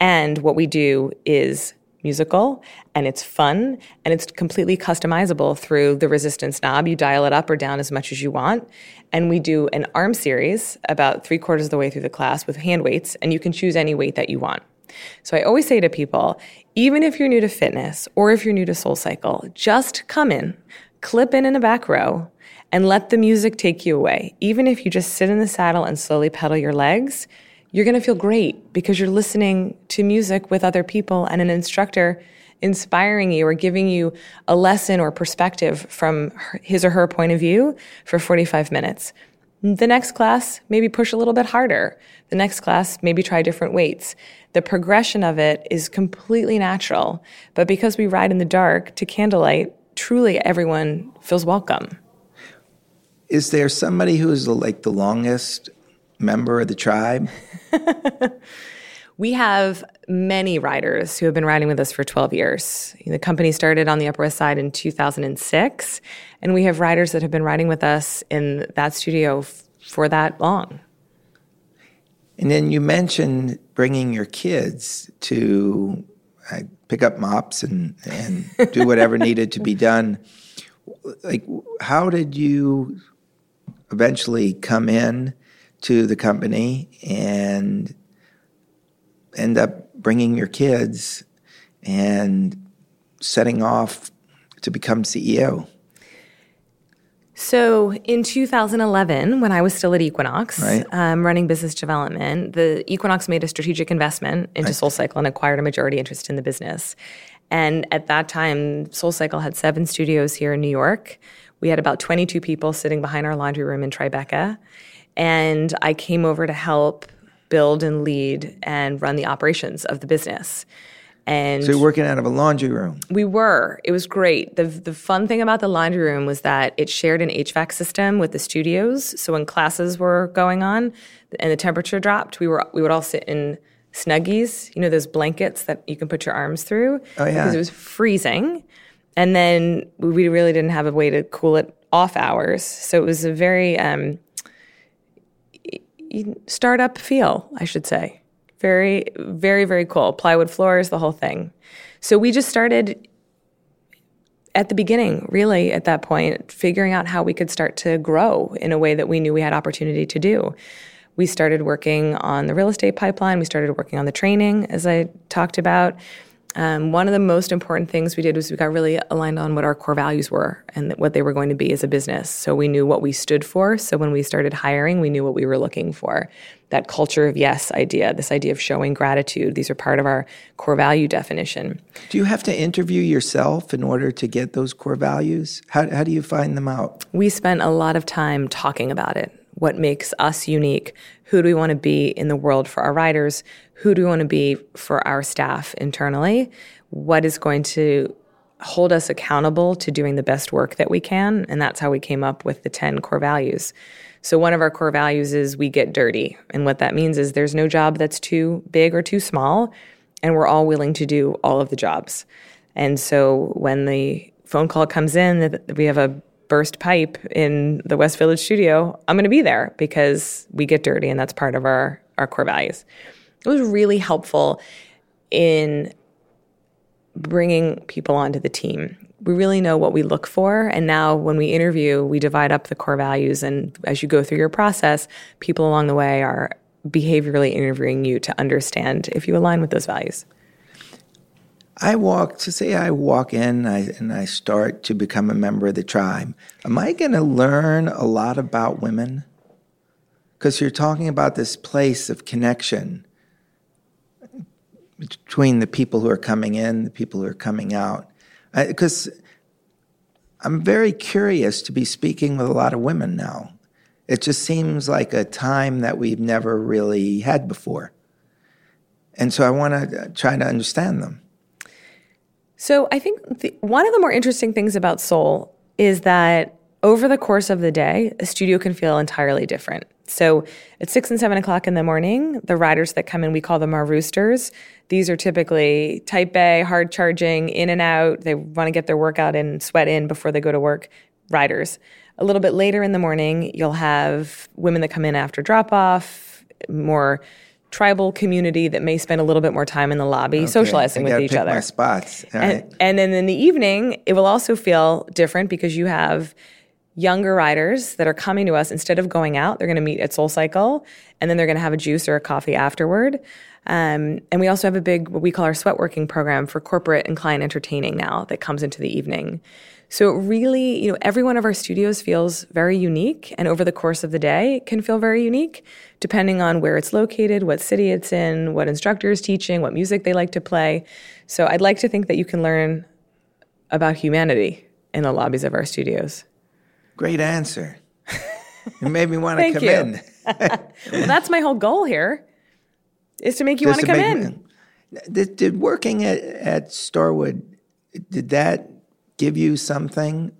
And what we do is musical and it's fun and it's completely customizable through the resistance knob. You dial it up or down as much as you want. And we do an arm series about three quarters of the way through the class with hand weights, and you can choose any weight that you want. So I always say to people, even if you're new to fitness or if you're new to SoulCycle, just come in, clip in in a back row, and let the music take you away. Even if you just sit in the saddle and slowly pedal your legs, you're going to feel great because you're listening to music with other people and an instructor inspiring you or giving you a lesson or perspective from his or her point of view for 45 minutes. The next class, maybe push a little bit harder. The next class, maybe try different weights. The progression of it is completely natural. But because we ride in the dark to candlelight, truly everyone feels welcome. Is there somebody who is like the longest member of the tribe? we have many riders who have been riding with us for 12 years. The company started on the Upper West Side in 2006, and we have riders that have been riding with us in that studio f- for that long. And then you mentioned bringing your kids to uh, pick up mops and, and do whatever needed to be done. Like, how did you eventually come in to the company and end up bringing your kids and setting off to become CEO? So in 2011, when I was still at Equinox, right. um, running business development, the Equinox made a strategic investment into right. SoulCycle and acquired a majority interest in the business. And at that time, SoulCycle had seven studios here in New York. We had about 22 people sitting behind our laundry room in Tribeca. And I came over to help build and lead and run the operations of the business. And so you're working out of a laundry room. We were. It was great. the The fun thing about the laundry room was that it shared an HVAC system with the studios. So when classes were going on and the temperature dropped, we were we would all sit in snuggies. You know those blankets that you can put your arms through. Oh yeah. Because it was freezing, and then we really didn't have a way to cool it off hours. So it was a very um, startup feel, I should say. Very, very, very cool. Plywood floors, the whole thing. So we just started at the beginning, really, at that point, figuring out how we could start to grow in a way that we knew we had opportunity to do. We started working on the real estate pipeline. We started working on the training, as I talked about. Um, one of the most important things we did was we got really aligned on what our core values were and what they were going to be as a business. So we knew what we stood for. So when we started hiring, we knew what we were looking for. That culture of yes idea, this idea of showing gratitude, these are part of our core value definition. Do you have to interview yourself in order to get those core values? How, how do you find them out? We spent a lot of time talking about it what makes us unique. Who do we want to be in the world for our riders? Who do we want to be for our staff internally? What is going to hold us accountable to doing the best work that we can? And that's how we came up with the 10 core values. So, one of our core values is we get dirty. And what that means is there's no job that's too big or too small, and we're all willing to do all of the jobs. And so, when the phone call comes in that we have a burst pipe in the West Village studio, I'm going to be there because we get dirty and that's part of our, our core values. It was really helpful in bringing people onto the team. We really know what we look for. And now, when we interview, we divide up the core values. And as you go through your process, people along the way are behaviorally interviewing you to understand if you align with those values. I walk to say I walk in I, and I start to become a member of the tribe. Am I going to learn a lot about women? Because you're talking about this place of connection between the people who are coming in, the people who are coming out. Because I'm very curious to be speaking with a lot of women now. It just seems like a time that we've never really had before. And so I want to uh, try to understand them. So I think the, one of the more interesting things about Soul is that over the course of the day, a studio can feel entirely different. So at six and seven o'clock in the morning, the riders that come in, we call them our roosters. These are typically type A, hard charging, in and out. They want to get their workout and sweat in before they go to work riders. A little bit later in the morning, you'll have women that come in after drop off, more tribal community that may spend a little bit more time in the lobby okay. socializing with each other. spots. And, and then in the evening, it will also feel different because you have younger riders that are coming to us instead of going out they're going to meet at soul cycle and then they're going to have a juice or a coffee afterward um, and we also have a big what we call our sweat working program for corporate and client entertaining now that comes into the evening so it really you know every one of our studios feels very unique and over the course of the day can feel very unique depending on where it's located what city it's in what instructor is teaching what music they like to play so i'd like to think that you can learn about humanity in the lobbies of our studios Great answer. It made me want to come you. in. well, that's my whole goal here, is to make you want to come in. Did, did working at, at Starwood, did that give you something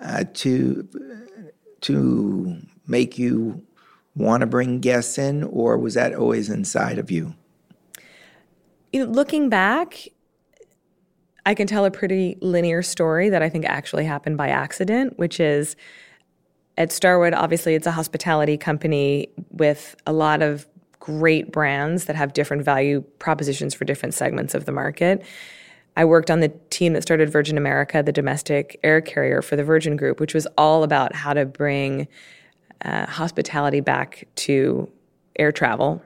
uh, to to make you want to bring guests in, or was that always inside of you? You know, looking back, I can tell a pretty linear story that I think actually happened by accident, which is at Starwood, obviously, it's a hospitality company with a lot of great brands that have different value propositions for different segments of the market. I worked on the team that started Virgin America, the domestic air carrier for the Virgin Group, which was all about how to bring uh, hospitality back to air travel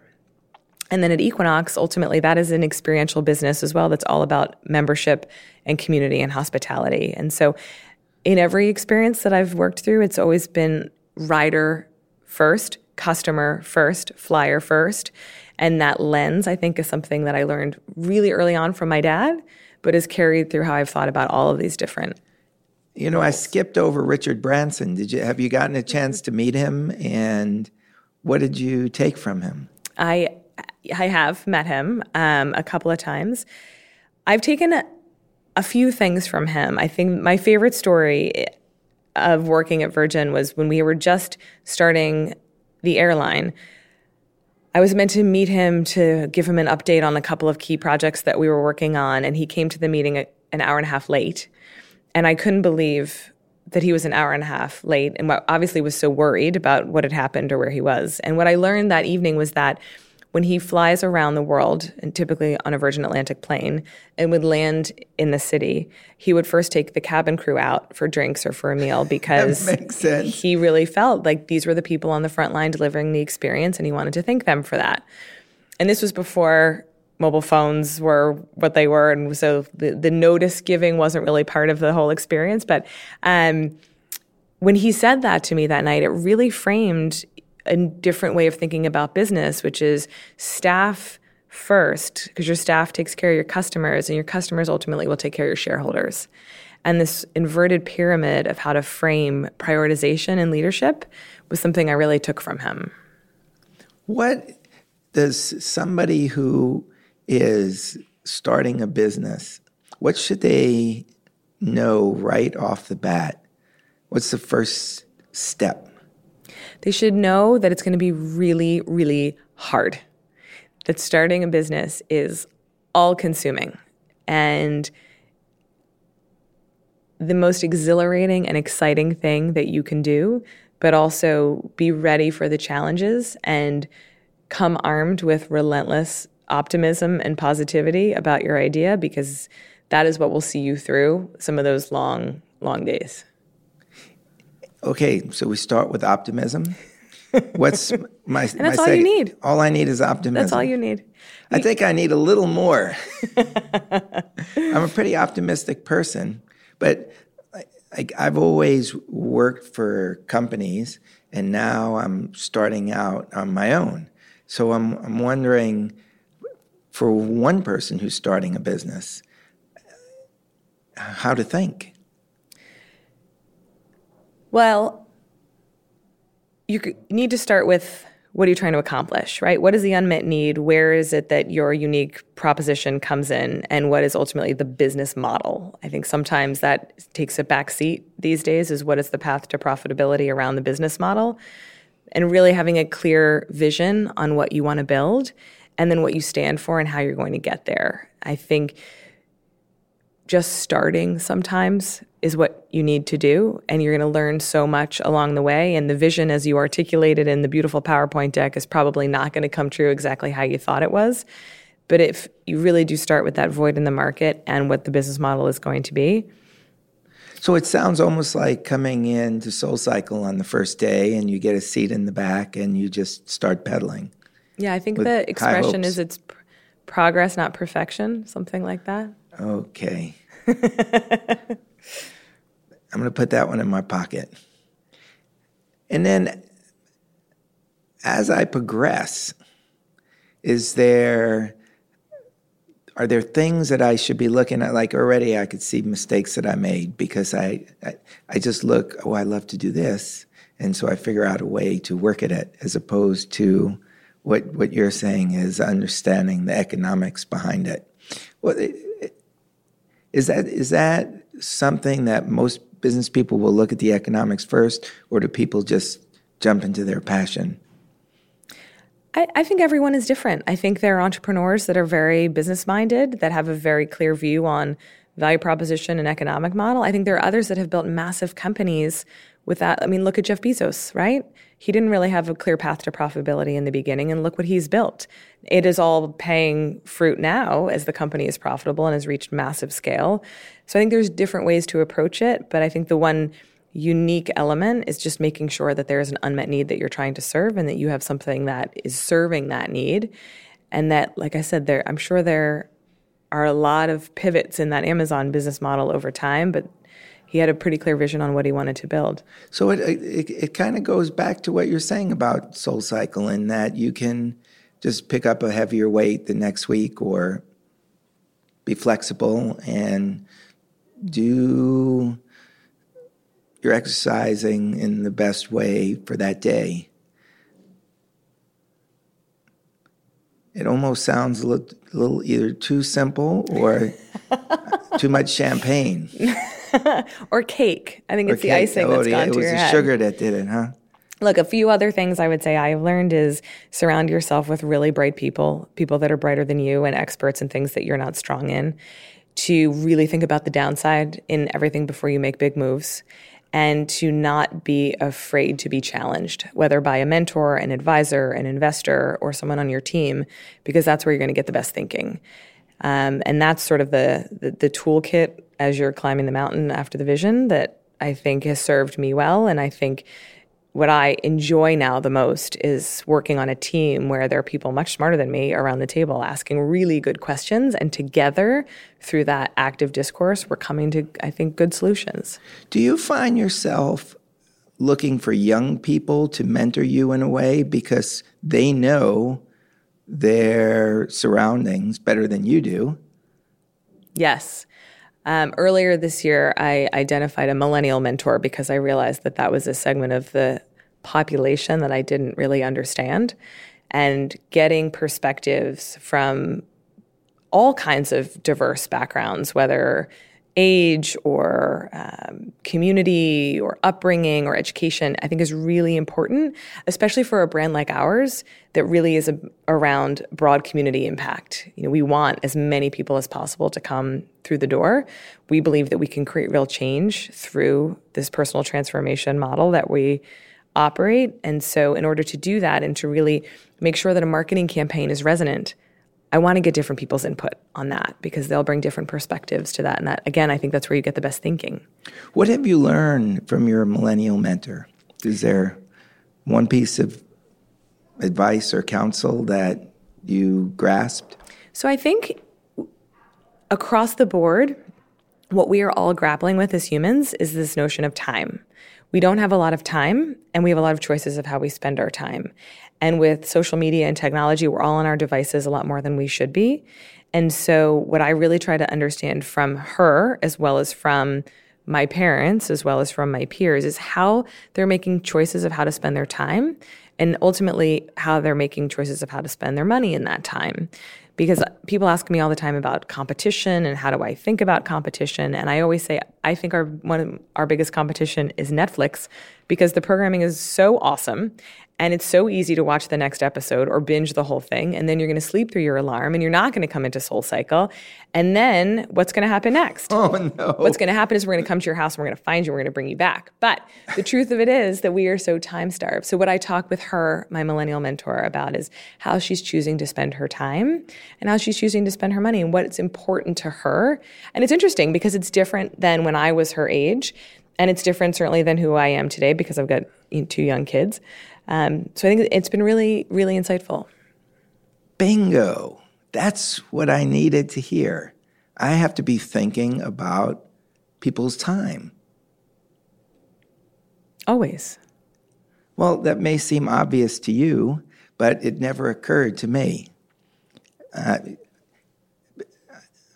and then at Equinox, ultimately, that is an experiential business as well that's all about membership and community and hospitality. And so, in every experience that I've worked through, it's always been rider first, customer first, flyer first. And that lens, I think, is something that I learned really early on from my dad, but is carried through how I've thought about all of these different. You know, I skipped over Richard Branson. Did you have you gotten a chance to meet him and what did you take from him? I I have met him um, a couple of times. I've taken a, a few things from him. I think my favorite story of working at Virgin was when we were just starting the airline. I was meant to meet him to give him an update on a couple of key projects that we were working on, and he came to the meeting an hour and a half late. And I couldn't believe that he was an hour and a half late and obviously was so worried about what had happened or where he was. And what I learned that evening was that when he flies around the world, and typically on a Virgin Atlantic plane, and would land in the city, he would first take the cabin crew out for drinks or for a meal because he really felt like these were the people on the front line delivering the experience, and he wanted to thank them for that. And this was before mobile phones were what they were, and so the, the notice giving wasn't really part of the whole experience. But um, when he said that to me that night, it really framed a different way of thinking about business, which is staff first, because your staff takes care of your customers, and your customers ultimately will take care of your shareholders. And this inverted pyramid of how to frame prioritization and leadership was something I really took from him. What does somebody who is starting a business, what should they know right off the bat? What's the first step? They should know that it's going to be really, really hard. That starting a business is all consuming. And the most exhilarating and exciting thing that you can do, but also be ready for the challenges and come armed with relentless optimism and positivity about your idea because that is what will see you through some of those long, long days. Okay, so we start with optimism. What's my? and that's my all sec- you need. All I need is optimism. That's all you need. I think I need a little more. I'm a pretty optimistic person, but I, I've always worked for companies, and now I'm starting out on my own. So I'm I'm wondering, for one person who's starting a business, how to think. Well, you need to start with what are you trying to accomplish, right? What is the unmet need? Where is it that your unique proposition comes in? And what is ultimately the business model? I think sometimes that takes a back seat these days is what is the path to profitability around the business model? And really having a clear vision on what you want to build and then what you stand for and how you're going to get there. I think just starting sometimes is what you need to do and you're going to learn so much along the way and the vision as you articulated in the beautiful PowerPoint deck is probably not going to come true exactly how you thought it was but if you really do start with that void in the market and what the business model is going to be so it sounds almost like coming in to Soul Cycle on the first day and you get a seat in the back and you just start pedaling. Yeah, I think the expression is it's pr- progress, not perfection, something like that. Okay. I'm going to put that one in my pocket. And then as I progress, is there are there things that I should be looking at? Like already, I could see mistakes that I made because I, I, I just look. Oh, I love to do this, and so I figure out a way to work at it, as opposed to what what you're saying is understanding the economics behind it. Well, is that is that something that most business people will look at the economics first, or do people just jump into their passion? I, I, think everyone is different. I think there are entrepreneurs that are very business minded, that have a very clear view on value proposition and economic model. I think there are others that have built massive companies with that. I mean, look at Jeff Bezos, right? He didn't really have a clear path to profitability in the beginning, and look what he's built. It is all paying fruit now as the company is profitable and has reached massive scale. So I think there's different ways to approach it, but I think the one unique element is just making sure that there is an unmet need that you're trying to serve and that you have something that is serving that need. And that like i said there i'm sure there are a lot of pivots in that amazon business model over time but he had a pretty clear vision on what he wanted to build. So it it, it kind of goes back to what you're saying about soul cycle in that you can just pick up a heavier weight the next week or be flexible and do you're exercising in the best way for that day. It almost sounds a little, a little either too simple or too much champagne. or cake. I think or it's cake. the icing oh, that's yeah, gone to your head. It was the sugar that did it, huh? Look, a few other things I would say I've learned is surround yourself with really bright people, people that are brighter than you and experts in things that you're not strong in. To really think about the downside in everything before you make big moves and to not be afraid to be challenged, whether by a mentor, an advisor, an investor, or someone on your team, because that's where you're going to get the best thinking. Um, and that's sort of the, the, the toolkit as you're climbing the mountain after the vision that I think has served me well, and I think what I enjoy now the most is working on a team where there are people much smarter than me around the table asking really good questions. And together, through that active discourse, we're coming to, I think, good solutions. Do you find yourself looking for young people to mentor you in a way because they know their surroundings better than you do? Yes. Um, earlier this year, I identified a millennial mentor because I realized that that was a segment of the population that I didn't really understand. And getting perspectives from all kinds of diverse backgrounds, whether age or um, community or upbringing or education, I think is really important, especially for a brand like ours that really is a, around broad community impact. You know, we want as many people as possible to come through the door. We believe that we can create real change through this personal transformation model that we operate. And so, in order to do that and to really make sure that a marketing campaign is resonant I want to get different people's input on that because they'll bring different perspectives to that. And that, again, I think that's where you get the best thinking. What have you learned from your millennial mentor? Is there one piece of advice or counsel that you grasped? So I think across the board, what we are all grappling with as humans is this notion of time. We don't have a lot of time, and we have a lot of choices of how we spend our time. And with social media and technology, we're all on our devices a lot more than we should be. And so, what I really try to understand from her, as well as from my parents, as well as from my peers, is how they're making choices of how to spend their time and ultimately how they're making choices of how to spend their money in that time because people ask me all the time about competition and how do I think about competition and I always say I think our one of our biggest competition is Netflix because the programming is so awesome and it's so easy to watch the next episode or binge the whole thing and then you're going to sleep through your alarm and you're not going to come into soul cycle. And then what's going to happen next? Oh no. What's going to happen is we're going to come to your house and we're going to find you and we're going to bring you back. But the truth of it is that we are so time starved so what i talk with her my millennial mentor about is how she's choosing to spend her time and how she's choosing to spend her money and what's important to her. And it's interesting because it's different than when i was her age and it's different certainly than who i am today because i've got two young kids um, so I think it's been really, really insightful. Bingo. That's what I needed to hear. I have to be thinking about people's time. Always. Well, that may seem obvious to you, but it never occurred to me. Uh,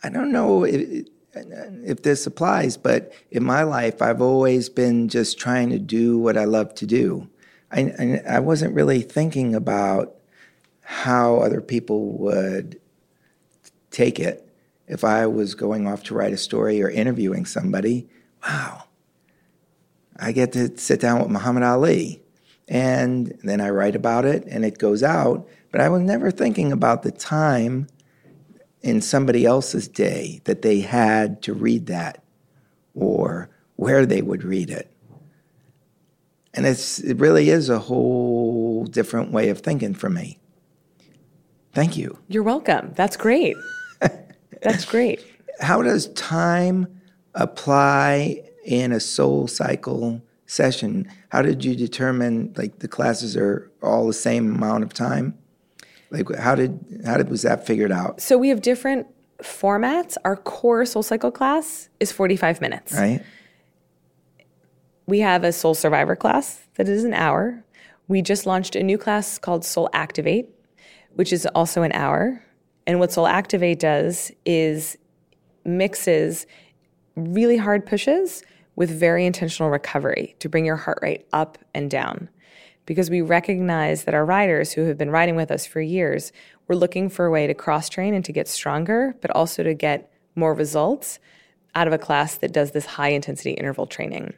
I don't know if, if this applies, but in my life, I've always been just trying to do what I love to do. I, I wasn't really thinking about how other people would take it if I was going off to write a story or interviewing somebody. Wow, I get to sit down with Muhammad Ali. And then I write about it and it goes out. But I was never thinking about the time in somebody else's day that they had to read that or where they would read it and it's, it really is a whole different way of thinking for me. Thank you. You're welcome. That's great. That's great. How does time apply in a soul cycle session? How did you determine like the classes are all the same amount of time? Like how did how did was that figured out? So we have different formats. Our core soul cycle class is 45 minutes. Right we have a Soul Survivor class that is an hour. We just launched a new class called Soul Activate, which is also an hour. And what Soul Activate does is mixes really hard pushes with very intentional recovery to bring your heart rate up and down. Because we recognize that our riders who have been riding with us for years, we're looking for a way to cross train and to get stronger, but also to get more results out of a class that does this high intensity interval training.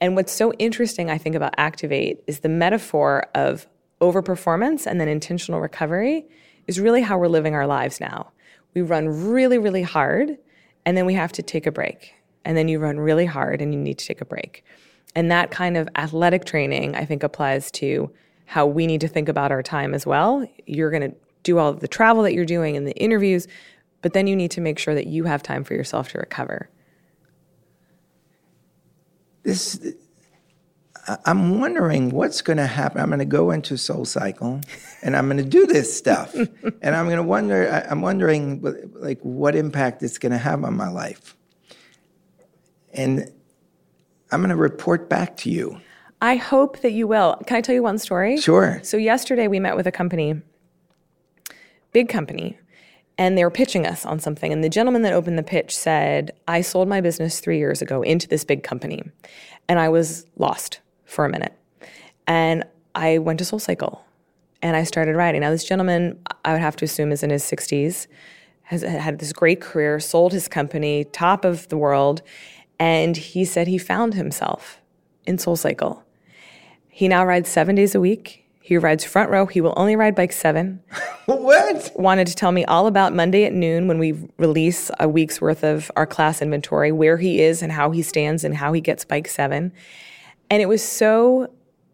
And what's so interesting, I think, about Activate is the metaphor of overperformance and then intentional recovery is really how we're living our lives now. We run really, really hard, and then we have to take a break. And then you run really hard and you need to take a break. And that kind of athletic training, I think, applies to how we need to think about our time as well. You're going to do all of the travel that you're doing and the interviews, but then you need to make sure that you have time for yourself to recover this I'm wondering what's going to happen. I'm going to go into Soul Cycle, and I'm going to do this stuff, and I'm going to wonder. I'm wondering, like, what impact it's going to have on my life, and I'm going to report back to you. I hope that you will. Can I tell you one story? Sure. So yesterday we met with a company, big company, and they were pitching us on something. And the gentleman that opened the pitch said, I sold my business three years ago into this big company, and I was lost for a minute. And I went to Soul Cycle and I started writing. Now, this gentleman, I would have to assume, is in his 60s, has had this great career, sold his company, top of the world, and he said he found himself in Soul Cycle. He now rides seven days a week. He rides front row. He will only ride bike seven. what? Wanted to tell me all about Monday at noon when we release a week's worth of our class inventory, where he is and how he stands and how he gets bike seven. And it was so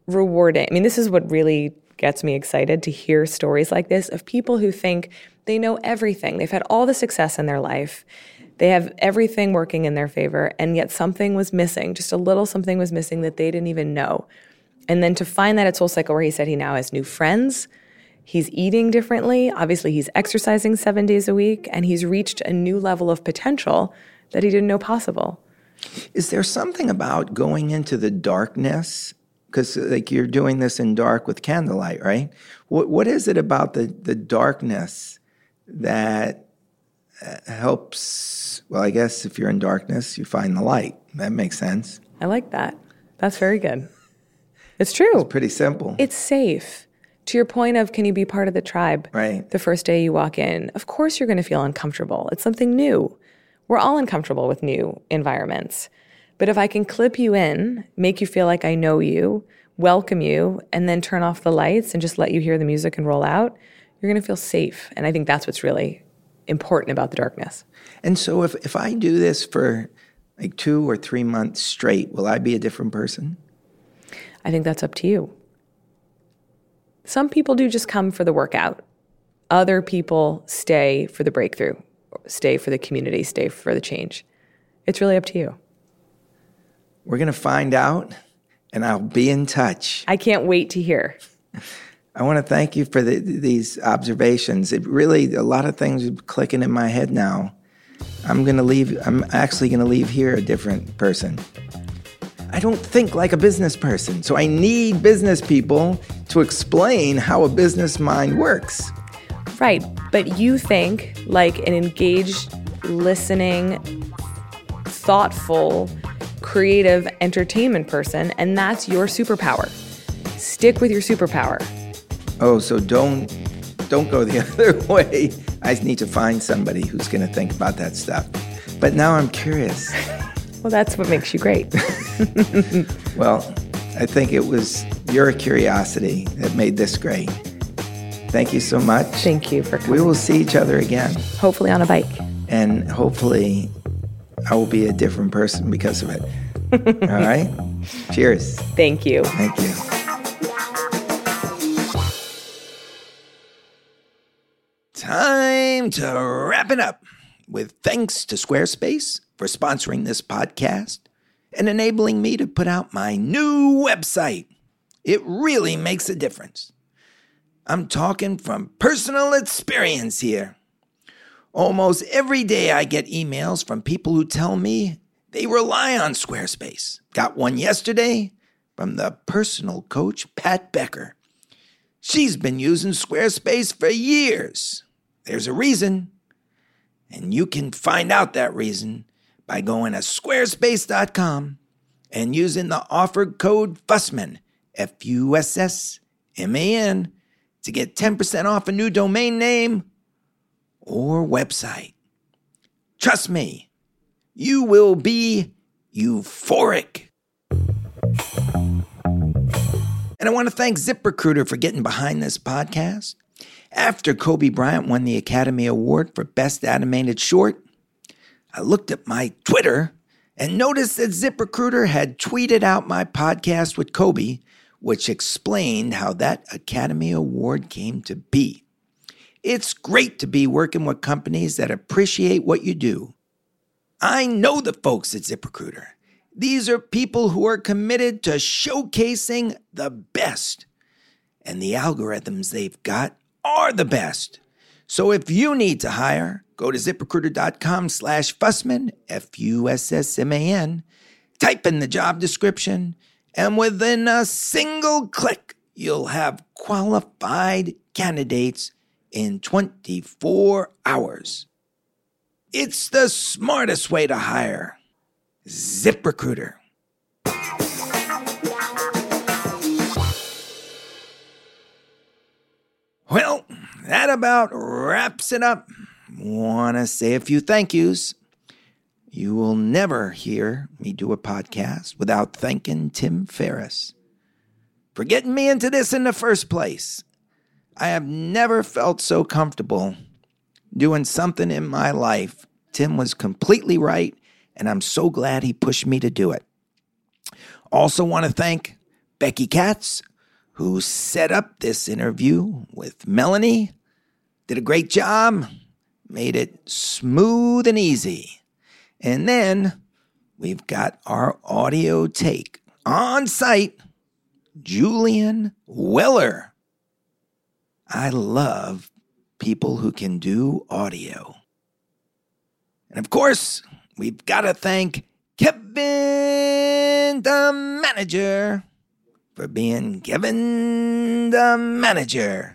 rewarding. I mean, this is what really gets me excited to hear stories like this of people who think They know everything. They've had all the success in their life. They have everything working in their favor, and yet something was missing. Just a little something was missing that they didn't even know. And then to find that at Soul Cycle, where he said he now has new friends, he's eating differently. Obviously, he's exercising seven days a week, and he's reached a new level of potential that he didn't know possible. Is there something about going into the darkness? Because like you're doing this in dark with candlelight, right? What what is it about the the darkness that uh, helps? Well, I guess if you're in darkness, you find the light. That makes sense. I like that. That's very good. It's true. It's pretty simple. It's safe. To your point of can you be part of the tribe? Right. The first day you walk in, of course you're going to feel uncomfortable. It's something new. We're all uncomfortable with new environments. But if I can clip you in, make you feel like I know you, welcome you, and then turn off the lights and just let you hear the music and roll out, you're going to feel safe. And I think that's what's really important about the darkness. And so if, if I do this for like two or three months straight, will I be a different person? I think that's up to you. Some people do just come for the workout. Other people stay for the breakthrough, stay for the community, stay for the change. It's really up to you. We're going to find out, and I'll be in touch. I can't wait to hear. I want to thank you for the, these observations. It really, a lot of things are clicking in my head now. I'm going to leave, I'm actually going to leave here a different person. I don't think like a business person, so I need business people to explain how a business mind works. Right, but you think like an engaged, listening, thoughtful, creative entertainment person, and that's your superpower. Stick with your superpower. Oh, so don't don't go the other way. I need to find somebody who's going to think about that stuff. But now I'm curious. Well, that's what makes you great. well, I think it was your curiosity that made this great. Thank you so much. Thank you for coming. We will see each other again. Hopefully on a bike. And hopefully I will be a different person because of it. All right? Cheers. Thank you. Thank you. Time to wrap it up with thanks to Squarespace for sponsoring this podcast and enabling me to put out my new website. It really makes a difference. I'm talking from personal experience here. Almost every day I get emails from people who tell me they rely on Squarespace. Got one yesterday from the personal coach, Pat Becker. She's been using Squarespace for years. There's a reason, and you can find out that reason by going to squarespace.com and using the offer code FUSSMAN, F U S S M A N, to get 10% off a new domain name or website. Trust me, you will be euphoric. And I want to thank ZipRecruiter for getting behind this podcast. After Kobe Bryant won the Academy Award for Best Animated Short, I looked at my Twitter and noticed that ZipRecruiter had tweeted out my podcast with Kobe, which explained how that Academy Award came to be. It's great to be working with companies that appreciate what you do. I know the folks at ZipRecruiter. These are people who are committed to showcasing the best, and the algorithms they've got are the best. So if you need to hire, go to ziprecruiter.com slash Fussman, F U S S M A N, type in the job description, and within a single click, you'll have qualified candidates in 24 hours. It's the smartest way to hire. ZipRecruiter. Well, that about wraps it up. Want to say a few thank yous. You will never hear me do a podcast without thanking Tim Ferriss for getting me into this in the first place. I have never felt so comfortable doing something in my life. Tim was completely right, and I'm so glad he pushed me to do it. Also, want to thank Becky Katz, who set up this interview with Melanie. did a great job, made it smooth and easy. And then we've got our audio take on site, Julian Weller. I love people who can do audio. And of course, we've got to thank Kevin, the manager, for being Kevin, the manager.